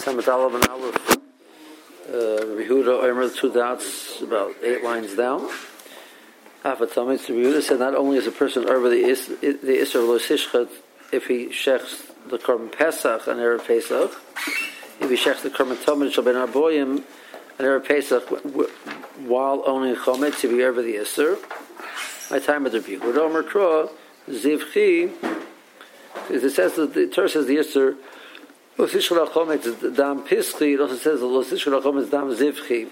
Samet Aleph and Aleph. Rehuda Omer, two dots, about eight lines down. Afatamit Rehuda said not only is a person over the is the Isser Lo Sishchat if he shechs the Korban Pesach and Erev Pesach, if he shechs the Korban Tamid Shal Ben Arboyim and Erev Pesach while owning Chometz, if he over the Isser, my time of the Rehuda Omer Kro, Zivchi, it says that the Torah says the Isser Los Dam Pischi, it also says Los Yishchol Dam Zivchi.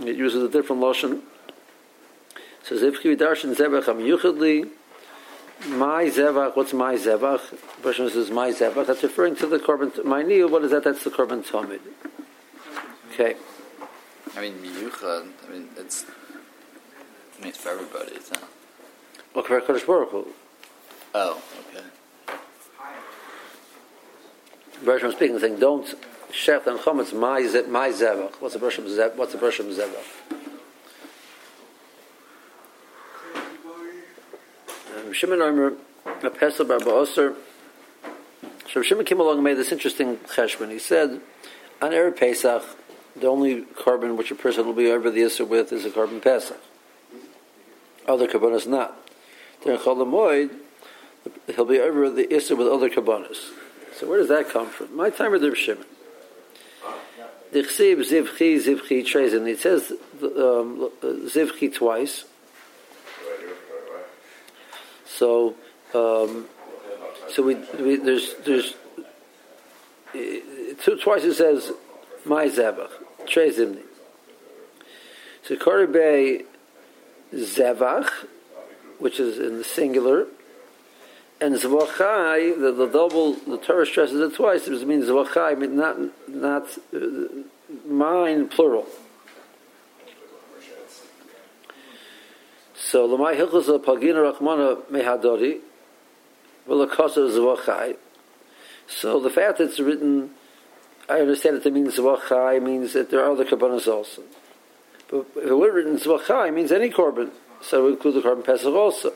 It uses a different lotion. So Zivchi Darshan Zevach Am Yuchadli, My Zevach, what's My Zevach? The person says My Zevach, that's referring to the Korban, My Niyah, what is that? That's the Korban Tomid. Okay. I mean, Miyuchad, I mean, it's, I mean, it's for everybody, it's not. Well, Baruch Hu. Oh, okay. Bershom speaking, saying, don't shech and chometz my my zevach. What's a Bershom zevach? What's a Bershom zevach? Um, Shimon Omer, a Pesach Bar Ba'oser. So Shimon came along and made this interesting cheshbon. He said, on Erev Pesach, the only korban which a person will be over the Isser with is a korban Pesach. Other kabbanas not. During Chol he'll be over the Isser with other kabbanas. So where does that come from? My time with the Shimon. Dichsiv zivchi zivchi trezin. It says um, zivchi twice. So, um, so we, we there's there's uh, two twice it says my zevach trezimni. So korbe zevach, which is in the singular, and zvachai, the, the double, the Torah stresses it twice. It means zvachai, not not uh, mine plural. So lamai hilchos of pagina rachmana mehadori, v'lakosa zvachai. So the fact that it's written, I understand that it means zvachai means that there are other kabbanas also. But if it were written zvachai, it means any korban, so we include the korban pesach also.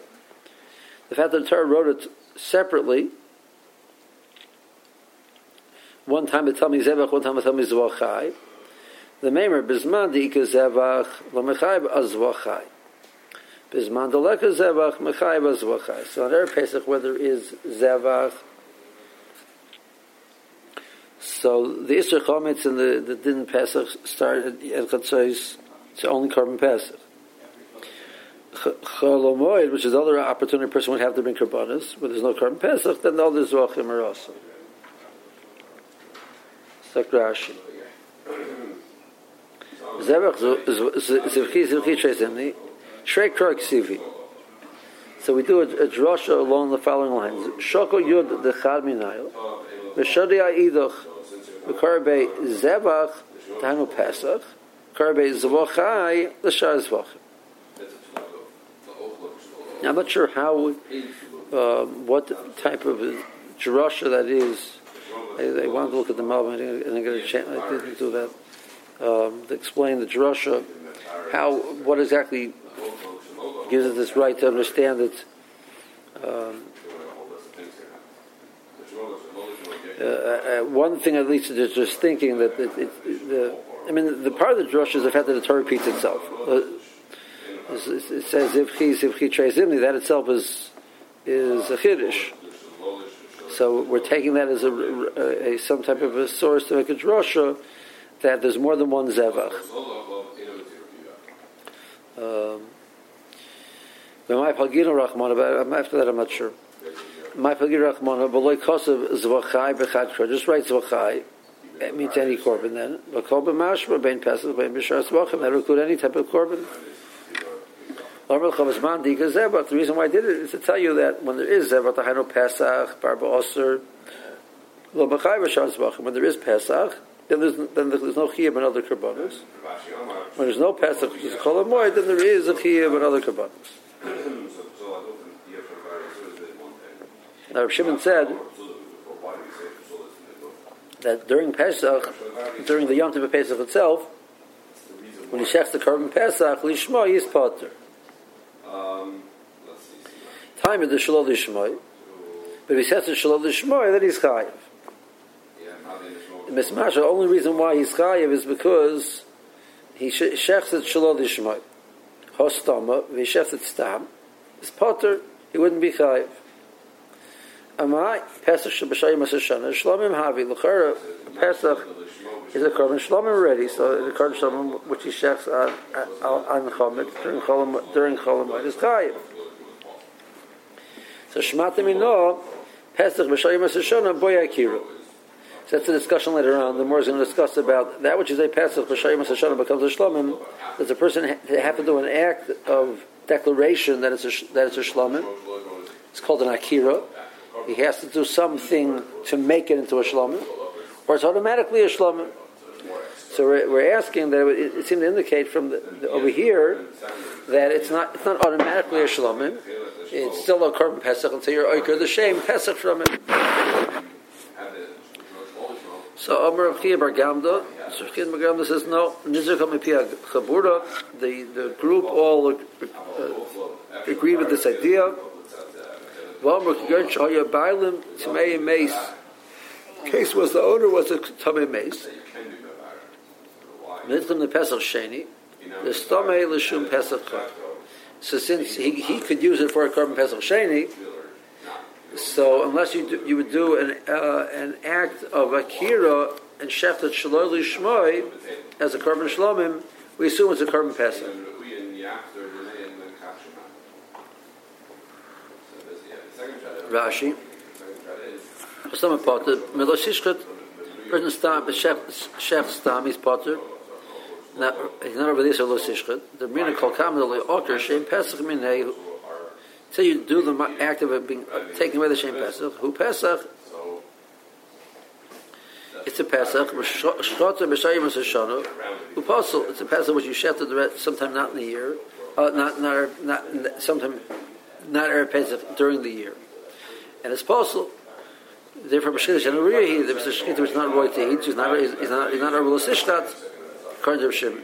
The fact that the Torah wrote it separately, one time it tell me zevach, one time it tell me zvachai. The Maimer bisman diika zevach lamechai azvachai. Bisman deleka zevach mechai azvachai. So on Erev Pesach, whether is zevach. So the Isser Chometz and the, the Din Pesach started at Chatzos, it's only Korban Pesach. Chol HaMoed, which is the other opportunity person would have to bring karbanis, but there's no korban pesach, then all the zvachim are also. Sakrashi. Zevach zivchi zivchi shrek krok sivi. So we do a, a drasha along the following lines: Shoko yud dechad minayil, v'shadi ha'idach v'karbe zevach tahanu pesach, karbe zvachai l'shar zvachim. I'm not sure how, uh, what type of drasha that is. I, I wanted to look at the Malvin and I got a chance. I didn't do that. Um, to explain the drasha, how, what exactly gives us this right to understand it. Um, uh, uh, one thing, at least, is just thinking that it, it, the, I mean, the part of the drasha is the fact that the Torah repeats itself. Uh, it says Zivchi Zivchi Trezimni. That itself is is a chiddush. So we're taking that as a, a, some type of a source to make a drasha that there's more than one zevach. Um, after that I'm not sure. My rachmana, but like kosav zvachai bechad Just write zvachai. It means any korban then. But korban mashma bein pesach bein b'shar zvachim. That would include any type of korban. The reason why I did it is to tell you that when there is Zevat, Hainu Pesach, Barba Osir, Lo when there is Pesach, then there's, then there's no Chiyah and other Karbanos. When there's no Pesach, which is Chol HaMoed, then there is a Chiyah and other Karbanos. Now Rav Shimon said that during Pesach, during the Yom Tov Pesach itself, when he shechs the Korban Pesach, Lishma, he is Potter. Time is the Shalom Lishmoy. But if he says the Shalom Lishmoy, then he's Chayiv. Mismasha, the only reason why he's chayiv is because he shechs it shalol lishmai. Hostama, v'shechs it stam. His potter, he wouldn't be chayiv. Amai, Pesach Shabashayim Asashana, Shlomim Havi, L'chara, Pesach is a korban Shlomim already, so the korban Shlomim, which he shechs on, on Chomet, during Cholam, during Cholam, is chayiv. So Shmatim Ino, Pesach B'Shayim Asashana, Boy Akiru. So that's a discussion later on. The more is going to discuss about that which is a Pesach B'Shayim Asashana becomes a Shlomim. Does a person have to do an act of declaration that it's a, that it's a Shlomim? It's called an Akira he has to do something to make it into a shlomim, or it's automatically a shlomim. So we're, we're asking that it, it seemed to indicate from the, the, over here that it's not it's not automatically a shlomim. It's still a korban pesach until you're oiker the shame pesach from it. So Omer of Chiya Bar Gamda, so Bar Gamda says no. Nizar Kamipia Chabura, the the group all uh, agree with this idea. Case was the owner was a Tamei Mace. Mitzvah the Pesach Sheni, the Stomei Lishum Pesach So since he, he could use it for a korban Pesach Sheni, so unless you do, you would do an uh, an act of akira and shechtat shaloi lishmoi as a korban shlomim, we assume it's a korban Pesach. Rashi. Some potter, Melosishkut, person stam, chef, chef he's potter. Now, he's not over this or Losishkut. The Mina Kamal, the Oker, Shem Pesach Minei, so you do the act of it being uh, taking away the Shem Pesach. Who Pesach? It's a Pesach. Shchota b'shayim Shana. Uposel. It's a Pesach which you shattered the rest, sometime not in the year, uh, not not not sometime not Erev Pesach during the year and it's possible. Therefore, Meshchiach and Uriah, the Meshchiach was not going to eat. He's not. He's not. He's not a Sishtat. To Shimon.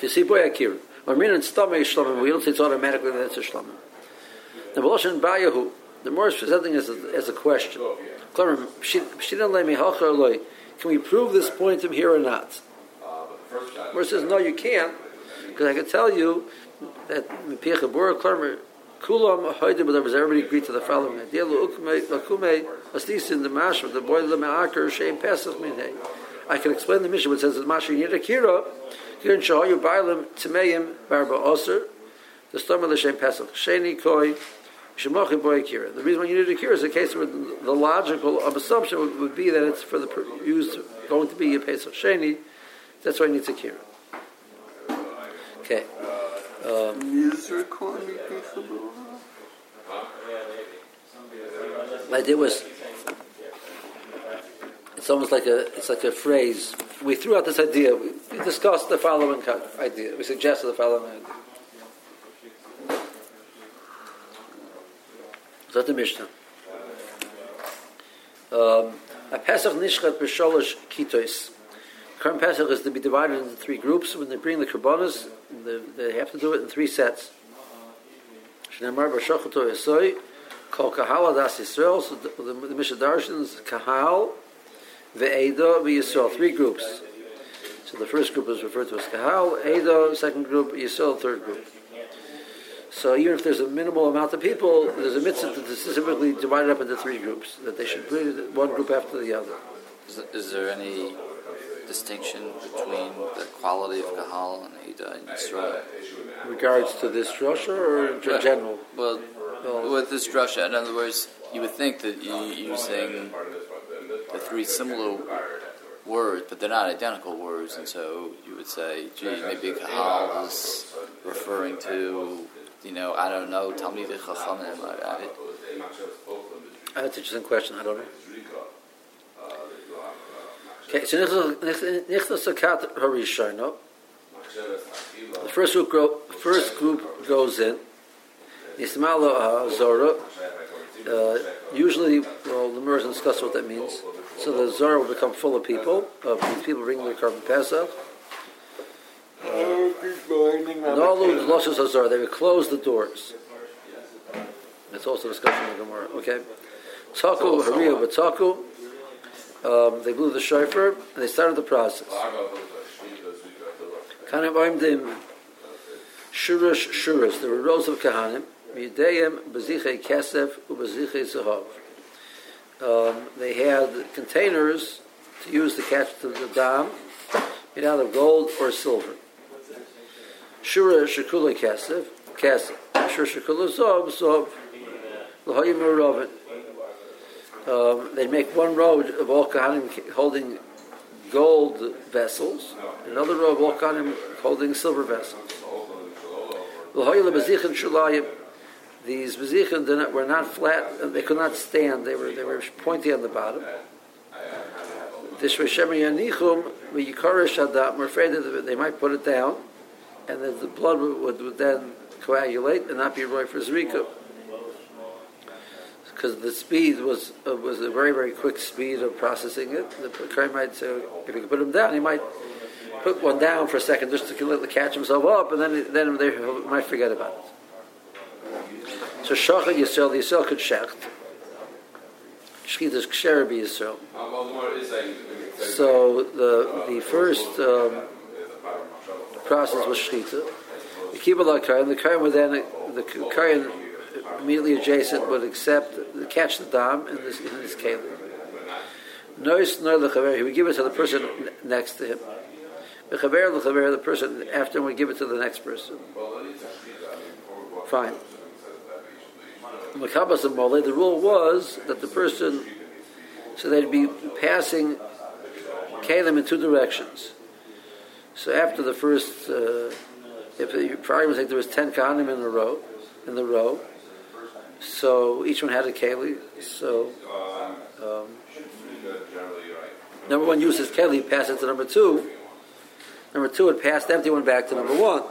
You see, boy, Akir. Min and Stomach Shlomim. We don't say it's automatically that it's a Shlomim. The Voloshin Bayahu. The more is presenting as a, as a question. Can we prove this point from here or not? More says no, you can't, because I can tell you that Mepiach Abura Klarmer Kulam hoide, but everybody agreed to the following idea. Lakume in the mash the boy the me'aker shein pesach minhei. I can explain the Mishnah which says that mash you need a kira. Here in Shah you bailim tmeim barba oser. The stomach of the shein pesach sheni koi. Shemachim boy kira. The reason why you need a kira is a case where the logical assumption would, would be that it's for the used going to be a pesach sheni. That's why it needs a kira. Okay. Um, my idea was it's almost like a it's like a phrase. We threw out this idea. We discussed the following idea. We suggested the following idea. Zot the Mishnah. Um, a Pesach nishchat b'sholosh kitos. Current Pesach is to be divided into three groups. When they bring the karbonas, they have to do it in three sets. Shnemar b'shochato esoi, kol kahal adas Yisrael. So the, the, the Mishnah Darshans kahal ve'eda v'Yisrael. Three groups. So the first group is referred to as kahal, Edo, second group, Yisrael, third group. So even if there's a minimal amount of people, there's a mitzvah to specifically divide it up into three groups, that they should bring one group after the other. Is, is there any distinction between the quality of Kahal and Ida and Yisrael? Regards to this drasha or in general? Well, well, with this drasha, in other words, you would think that you're using the three similar words, but they're not identical words, and so you would say, gee, maybe Kahal is referring to, you know, I don't know, Talmid Chachamim. That's an interesting question. I don't know. Okay, so Nichnas. The first group, first group goes in. Yismalo Zora. Uh, usually, well, the Murs discuss what that means. So the Zora will become full of people, of these people bringing their korban Pesach. Nolu losses Azor. They would close the doors. That's also discussed in the Gemara. Okay. Taku Hariya Bataku. um, they blew the shofar, and they started the process. Kahanim oimdim shurash shuras. There were rows of kahanim. Yideyim bezichei kesef ubezichei zahav. Um, they had containers to use to catch the, the dam made out of gold or silver. Shura shekula kesef, kesef. Shura shekula zov, zov. L'hoyim urovin. Um, they make one row of all kahanim holding gold vessels, another row of all kahanim holding silver vessels. These bezichin were not flat; they could not stand. They were they were pointy on the bottom. We're afraid that they might put it down, and that the blood would, would, then coagulate and not be right for Zrika. Because the speed was uh, was a very very quick speed of processing it. The Kari might say, if he could put him down, he might put one down for a second just to catch himself up, and then then they might forget about it. So Shachat Yisrael, the Yisrael could shecht. Shechita's Ksher Yisrael. So the the first um, process was shechita. The kibbutz kain, the kain would then the kain immediately adjacent would accept catch the dam in this in this keli. Nois no lechaver, he would give it to the person next to him. The chaver lechaver, the person after him would give it to the next person. Fine. The rule was that the person, so they'd be passing Kalim in two directions. So after the first, uh, if for argument's sake there was ten Kahanim in a row, in the row, so each one had a Keli. So um, number one uses Keli, pass it to number two. Number two would pass the empty one back to number one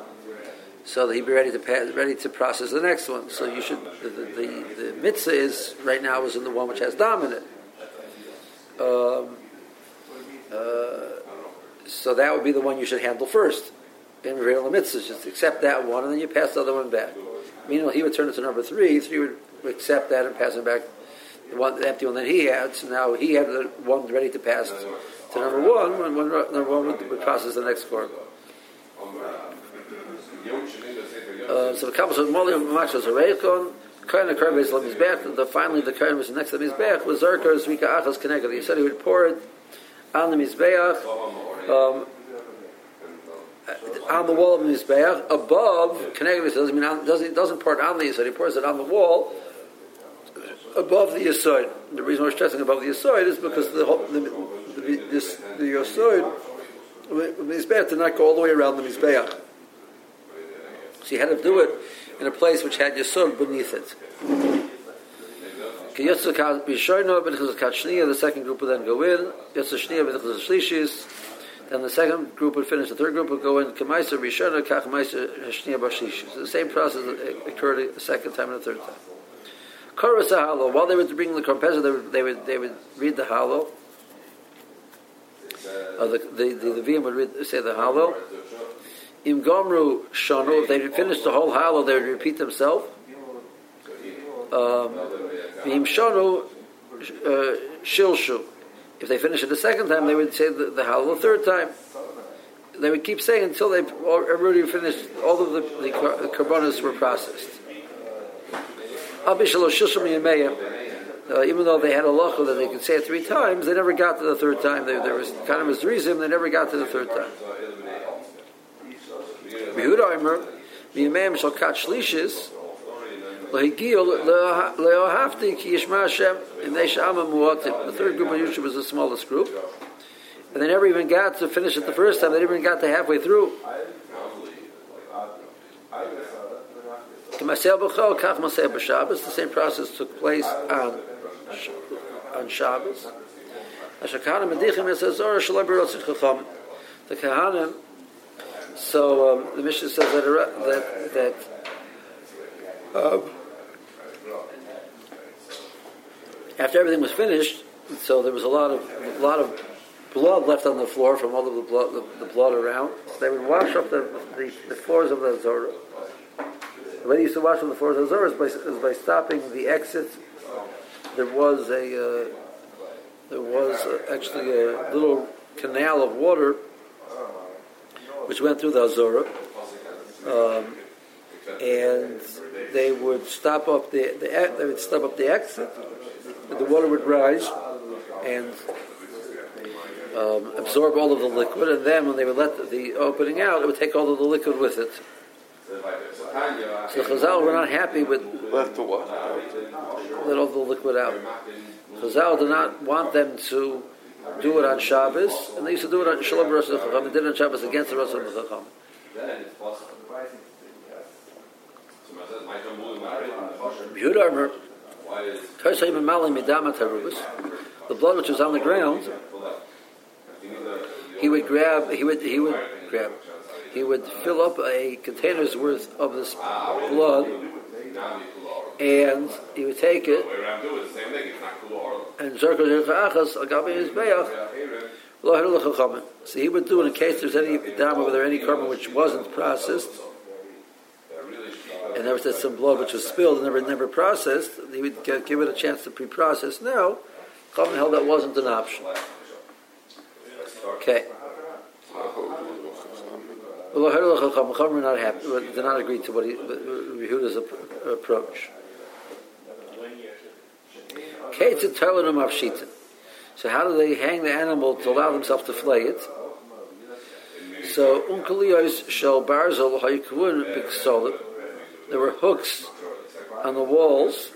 so that he'd be ready to pass, ready to process the next one. So you should the, the, the, the mitzvah is right now is in the one which has dominant. Um, uh, so that would be the one you should handle first. In real mitzvah, just accept that one, and then you pass the other one back. Meanwhile, he would turn it to number three. Three would accept that and pass it back the one, the empty one that he had. So now he had the one ready to pass to number one, one, number one would, would process the next korban. Uh, so the couple said, "Moli mamash was a reikon." Kain occurred based on mizbech. The finally the kain was next to the mizbech was zerker zvika achas connected. He said he would pour it on the mizbeach, um, on the wall of the mizbeach above connected. Doesn't mean doesn't doesn't pour it on the yisod. He pours it on the wall above the yisod. The reason we're stressing above the yisod is because the whole, the, the, this, the yisod mizbeach did not go all the way around the mizbeach. So you had to do it in a place which had Yisod beneath it. The second group would then go in. Then the second group would finish. The third group would go in. So the same process occurred a second time and a third time. While they were bringing the korban they would, they would they would read the Hallel. Uh, the the the, the would read, say the Hallel. Im Gomru Shonu, if they finished the whole Hallel, they would repeat themselves. Um, Im Shonu uh, Shilshu. If they finish it the second time, they would say the, the the third time. They would keep saying until they everybody finished, all of the, the, the carbonas were processed. Uh, even though they had a locha that they could say it three times, they never got to the third time. There was kind of a reason they never got to the third time. Yehuda Omer, Miyamem shall catch leashes, Lahigil leohafti ki yishma Hashem in Neishama muatim. The third group of Yusha was the smallest group. And they never even got to finish it the first time. They never even got to halfway through. The same process took place on on Shabbos. The Kahanim so um, the Mishnah says that that that uh, after everything was finished, so there was a lot of a lot of blood left on the floor from all of the blood the, the blood around. They would wash up the, the, the floors of the Zorah. The way they used to wash up the floors of the Zorah is by, is by stopping the exit. There was a uh, there was uh, actually a little canal of water which went through the Azora. Um, and they would stop up the, the they would stop up the exit. The water would rise and um, absorb all of the liquid, and then when they would let the, opening out, it would take all of the liquid with it. So Chazal were not happy with left the what? Let all the liquid out. Chazal did not want them to do it on Shabbos, and they used to do it on Shalom Rosh Chacham. They did it on Shabbos against the Rosh Chacham. Yehuda Armer, the blood which was on the ground, he would grab, he would, he would grab, he would fill up a container's worth of this blood, and he would take it, and so he would do it in case there's any dama, whether any korban which wasn't processed, and there was some blood which was spilled and never never processed, he would give it a chance to pre-process. Now, Chachamim held that wasn't an option. Okay. Chachamim are not happy. Did not agree to what he, Yehuda's approach. So how do they hang the animal to allow themselves to flay it? So unkaliyos shel barzel hayikvun big There were hooks on the walls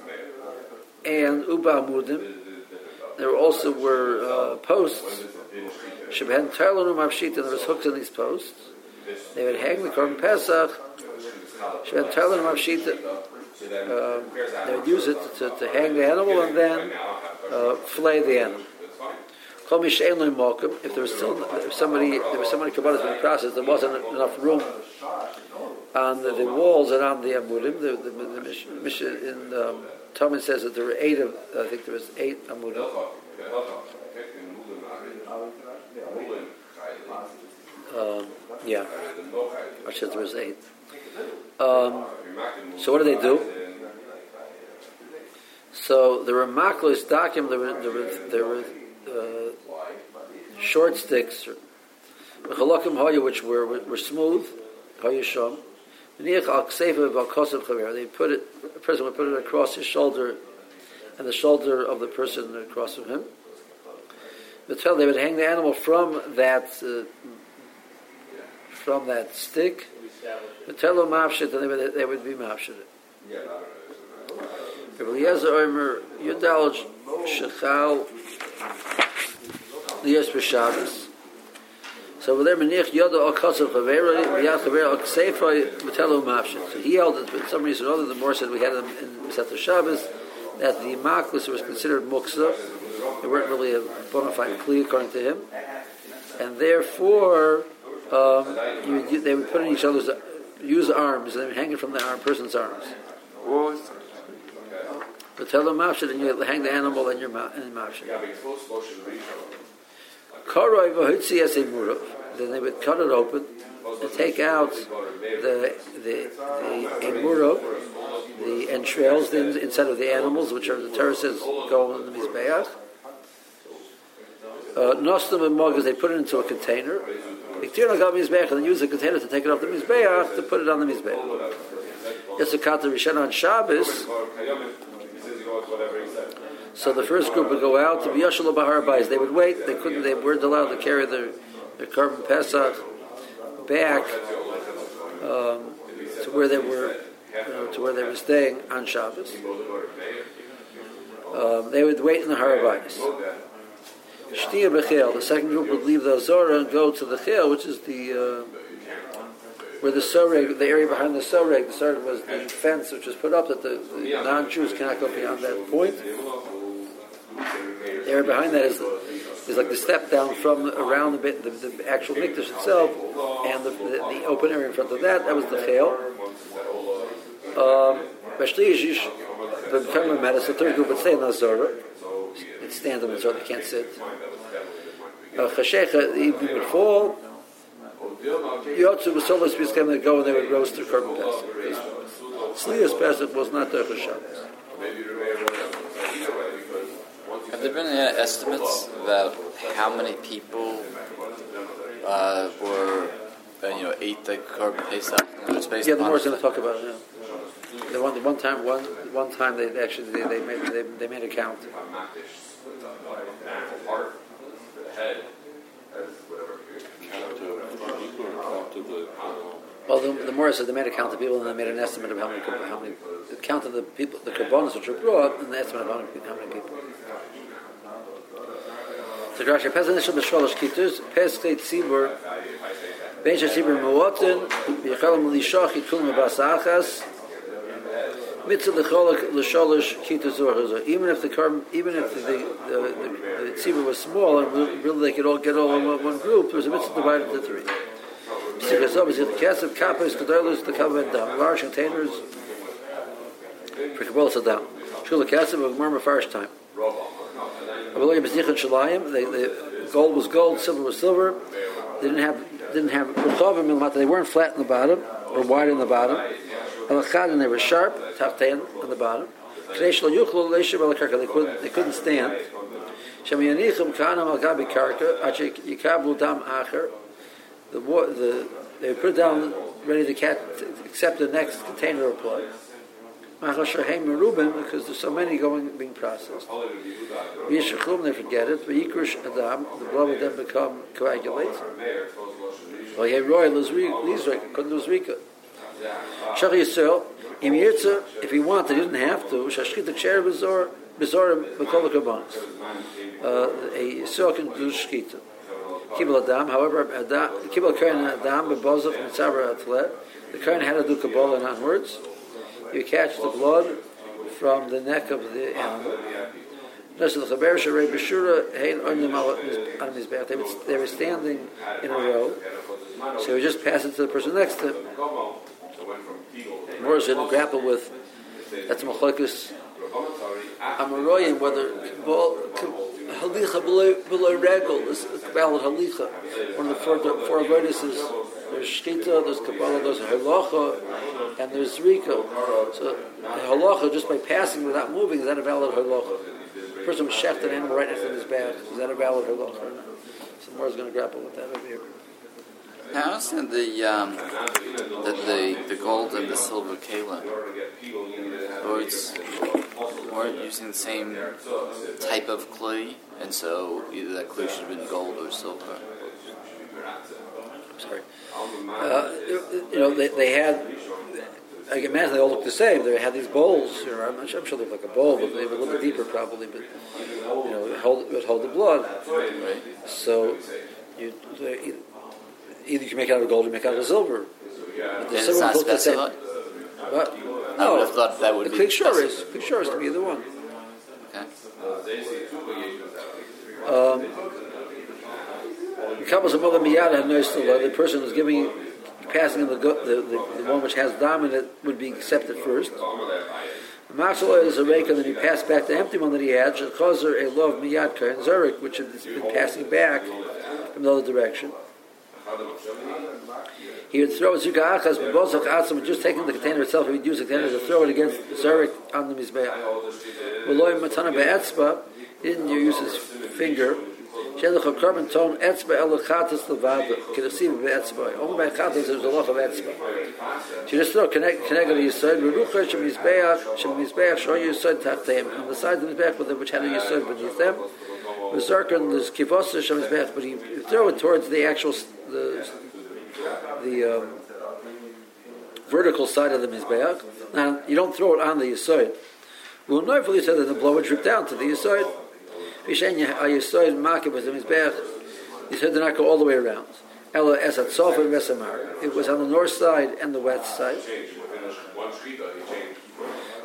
and ubamudim. There also were uh, posts Sheben Tarlanum Avshita, there was hooks on these posts. They would hang the Korban Pesach. Sheben Tarlanum Avshita, uh, they would use it to, to, hang the animal and then uh, flay the animal. If there was still if somebody, there was somebody kabbalah being processed, there wasn't enough room on the, the walls and on the amudim. The, the, the mission in um, Talmud says that there were eight of, I think there was eight amudim. Um, yeah. I said there was eight. Um, so what do they do? So there were maklis dakim, there were, there were, there were uh, short sticks, which were, were smooth. They put it, a person would put it across his shoulder and the shoulder of the person across from him. Tell they would hang the animal from that uh, from that stick. And they would, they would be mafshit Eliezer Omer Yudal Shechal Liyos B'Shabbos. So over there, Menich Yoda Okasav Chavera V'Yad Chavera Okseifa Matelo mafshit. So he held it for some reason other. The more said we had them in Masechet Shabbos that the maklis was considered muksa. They weren't really a bona fide plea according to him, and therefore um, you, they would put in each other's use arms and they hang it from the arm, person's arms. But tell the mafshid and you hang the animal in your mouth in mafshid. Karoi v'hutzi as a murav. Then they would cut it open and take out the the the emurav, the entrails the inside of the animals, which are the terraces go in the mizbeach. Uh, Nostam and Mogas, they put it into a container Iktir got Mizbeach and then use the container to take it off the Mizbeach to put it on the Mizbeach. It's a Kata Rishon on Shabbos. So the first group would go out to be Yashal Bahar Bais. They would wait. They couldn't. They weren't allowed to carry their their korban Pesach back um, to where they were, you know, to where they were staying on Shabbos. Um, they would wait in the Harabais. Shtia Bechel. The second group would leave the Azora and go to the Chel, which is the uh, where the Soreg, the area behind the Soreg, the Soreg was the fence which was put up that the, the non-Jews cannot go beyond that point. The area behind that is is like the step down from around the, the, the actual mikdash itself, and the, the, the, open area in front of that. That was the chel. Um, the family matters. The third group would stay in the Azora stand on the Zohar, they can't sit. Uh, Chashecha, the evening would fall. Yotzu Basolas Piskem, they go and they would roast their korban pesach. Slias Pesach was not their Shabbos. Have there been any estimates about how many people uh, were, uh, you know, ate the korban pesach? Yeah, the more is going to talk about it. Yeah. The one, the one time, one one time they actually they, they made they, they made a count. Well, the, the more said they made a count of people, and they made an estimate of how many how many the count of the people, the carbonas which were brought, and the estimate of how many, how many people. So Rashi Pesach Nishal B'Sholosh Kitus Pesach Tzibur Ben Kitus Even if the even if the the, the, the tzibur was small and really they could all get all in one group, there was a mitzvah divided into three. The Kesef Kappas Kedolos the Kavan Dam large containers for Kabbalah Saddam. Shul Kesef of Murmur first time. The gold was gold, silver was silver. They didn't have didn't have They weren't flat in the bottom or wide in the bottom. And they were sharp, taftain on the bottom. They couldn't, they couldn't stand. The, the, they put down ready to, cat, accept the next container of blood because there's so many going being processed. They forget it. Adam, the blood would then become coagulated. If he wanted, he didn't have to. Uh, a Yisrael can do shchita. Kibul adam, however, kibul kain adam bebozach mitzavra atlet. The kain had to do Kabbalah and onwards you catch the blood from the neck of the animal. They were standing in a row, so we just pass it to the person next to him. More is going to grapple with that's machlokus amaroyim whether halicha below regal is valid halicha. One of the four four avodas is there's shkita, there's kabbalah, there's halacha, and there's rika. So halacha, just by passing without moving, is that a valid halacha? The person was shafted an animal right next to his back. Is that a valid halacha or not? So is going to grapple with that over here. How is the, um, the, the the gold and the silver kalim? Or it's more using the same type of clay, and so either that clay should have been gold or silver. sorry. Uh, you know, they, they had I can imagine they all look the same. They had these bowls. You know, I'm, sure, I'm sure they look like a bowl, but they were a little bit deeper probably. But you know, it hold, it would hold the blood. Right. So you either you can make it out of gold or make it out of silver. But the silver not same. What? No, I would have thought that would the be. Sure is. Quick sure is to be either one. Okay. Um, the person who's giving passing in the, the, the, the, one which has dam in it would be accepted first. Marshal is a rake, and then he passed back the empty one that he had. Chazer a love miyad and zurich, which has been passing back from the other direction. He would throw zuka achas b'bosach atzim, just taking the container itself. He would use the container to throw it against zurich on the mizbeach. V'loy matana be'etzba, he didn't use his finger. Shelach of carbon tone etzba el chatas levada kedasiv be'etzba. Only by chatas there's a lot of etzba. She just throw to yisod. Rucha shem yisbeach shem yisbeach show yisod tachteim. On the side of the yisbeach which had a yisod beneath them. Zarkan there's kivosa shem yisbeach, but you throw it towards the actual the the um, vertical side of the mizbeach. Now you don't throw it on the yisod. Well, no, for said that the blow would drip down to the yisod. Vishen Yisoid Makib was the Mizbech. He said did not go all the way around. Ella Esat Sofa Vesamar. It was on the north side and the west side.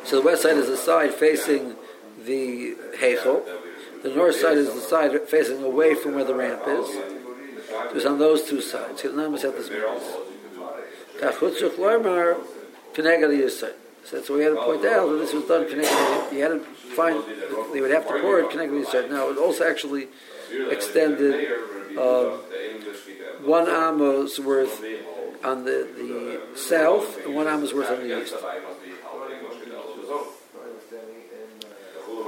So the west side is the side facing the Heichel. The north side is the side facing away from where the ramp is. It was on those two sides. So so we had to point out that this was done connected. You had to find they would have to pour it connected with Now it also actually extended uh, one amos worth on the, the south and one amos worth on the east.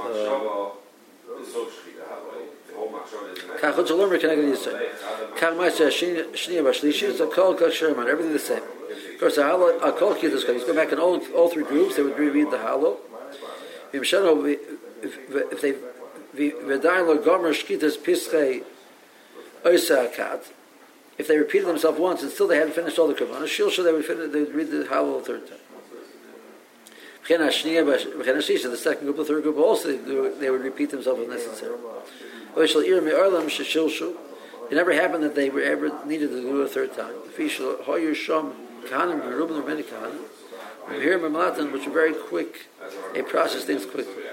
Uh, Kachot Shalomer Keneged Yisrael. Kach Ma'aseh Shniya Bashlishi, it's a Kol Kach Sherman, everything the same. Of course, the Halo, a Kol he's going back in all, all three groups, they would reread the Halo. If they V'dayin lo gomer shkitas pischei oisa akat. If they repeated themselves once and still they hadn't finished all the Kurban, shilsha they would finish, they would read the Hallel the third time. The second group, the third group also, they would repeat themselves if necessary. It never happened that they were ever needed to do it a third time. We hear Mamlatan, which are very quick. They process things quickly.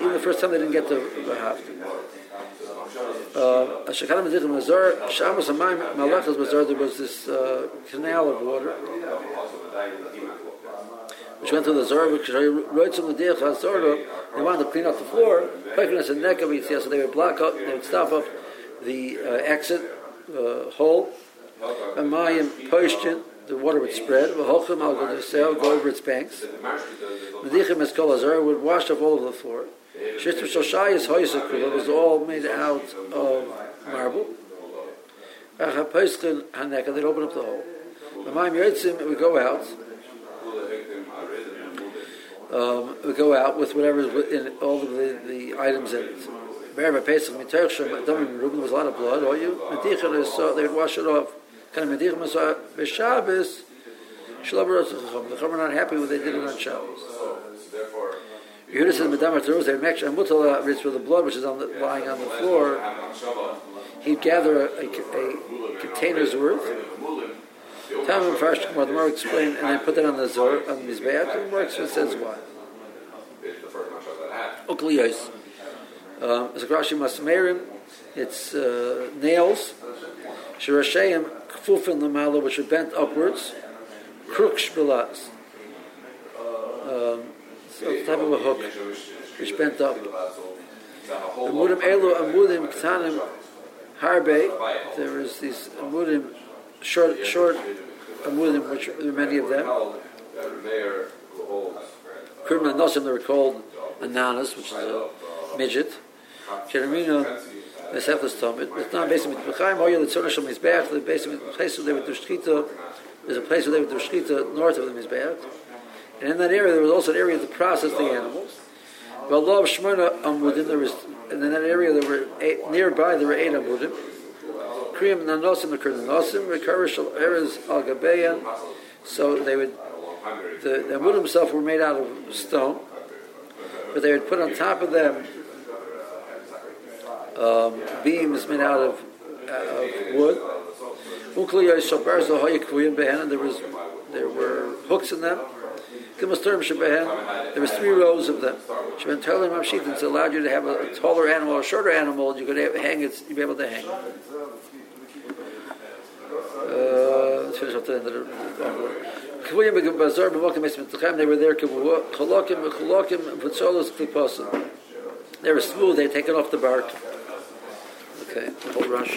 Even the first time they didn't get to Vahafti. Ashakanim Medichem Mazar, Shabbos Hamayim Malachas Mazar, there was this uh, canal of water which went through the Zor, which wrote some the Hazorah, they wanted to clean up the floor, so they would block up, they would stop up the uh, exit uh, hole, and Mayim Poishtin, the water would spread. V'holchem al go over its banks. Medichem es kol would wash off all of the floor. Shitr shoshayis hoysekul was all made out of marble. Achapoischen haneka, they'd open up the hole. The Maim Yotzim would go out. Um, would go out with whatever in all of the, the items in it. Be'er Pesach miterch shem, there was a lot of blood. Or you, Medichem so they would wash it off. Kind of medich masa b'Shabbos. Shlomo The Chum are not happy when they did it on Shabbos. Yehuda says medamar terus. They make mutala ritz with the blood which is on the, lying on the floor. He'd gather a, a, a container's worth. Tamim Farsh Kumar, the more explain, and then put that on the Zor, on the Mizbeach, and the more says why. Ukliyos. Um, Zakrashi Masmerim, it's uh, nails. Shirashayim kfufin lamala, which are bent upwards. Kruk shbilas. So type of a hook, which bent up. Amudim elu amudim ktanim harbe. There is these amudim, short, short amudim, which there are many of them. Kurman Nosim, they're called ananas, which is a midget. Jeremina Meseflas Tomit. It's not basically B'chaim Oya oh, the Tzorah Shal Mizbeach. The basically place where they would do shchita. There's a place where they would do shchita north of the Mizbeach, and in that area there was also an area to process the animals. But of Shmona Amudim, there was, and in that area there were eight, nearby there were eight Amudim. Kriyam Nanosim Nanosim. Rekarish Erez Al. So they would, the, the Amudim themselves were made out of stone, but they would put on top of them um, beams made out of, uh, of wood. And there was there were hooks in them. There was three rows of them. She went telling them sheathens, it allowed you to have a, a taller animal, a shorter animal. You could have, hang it. You'd be able to hang. Uh, finish up the end of the They were there. They were smooth. They taken off the bark. Okay, the whole rush.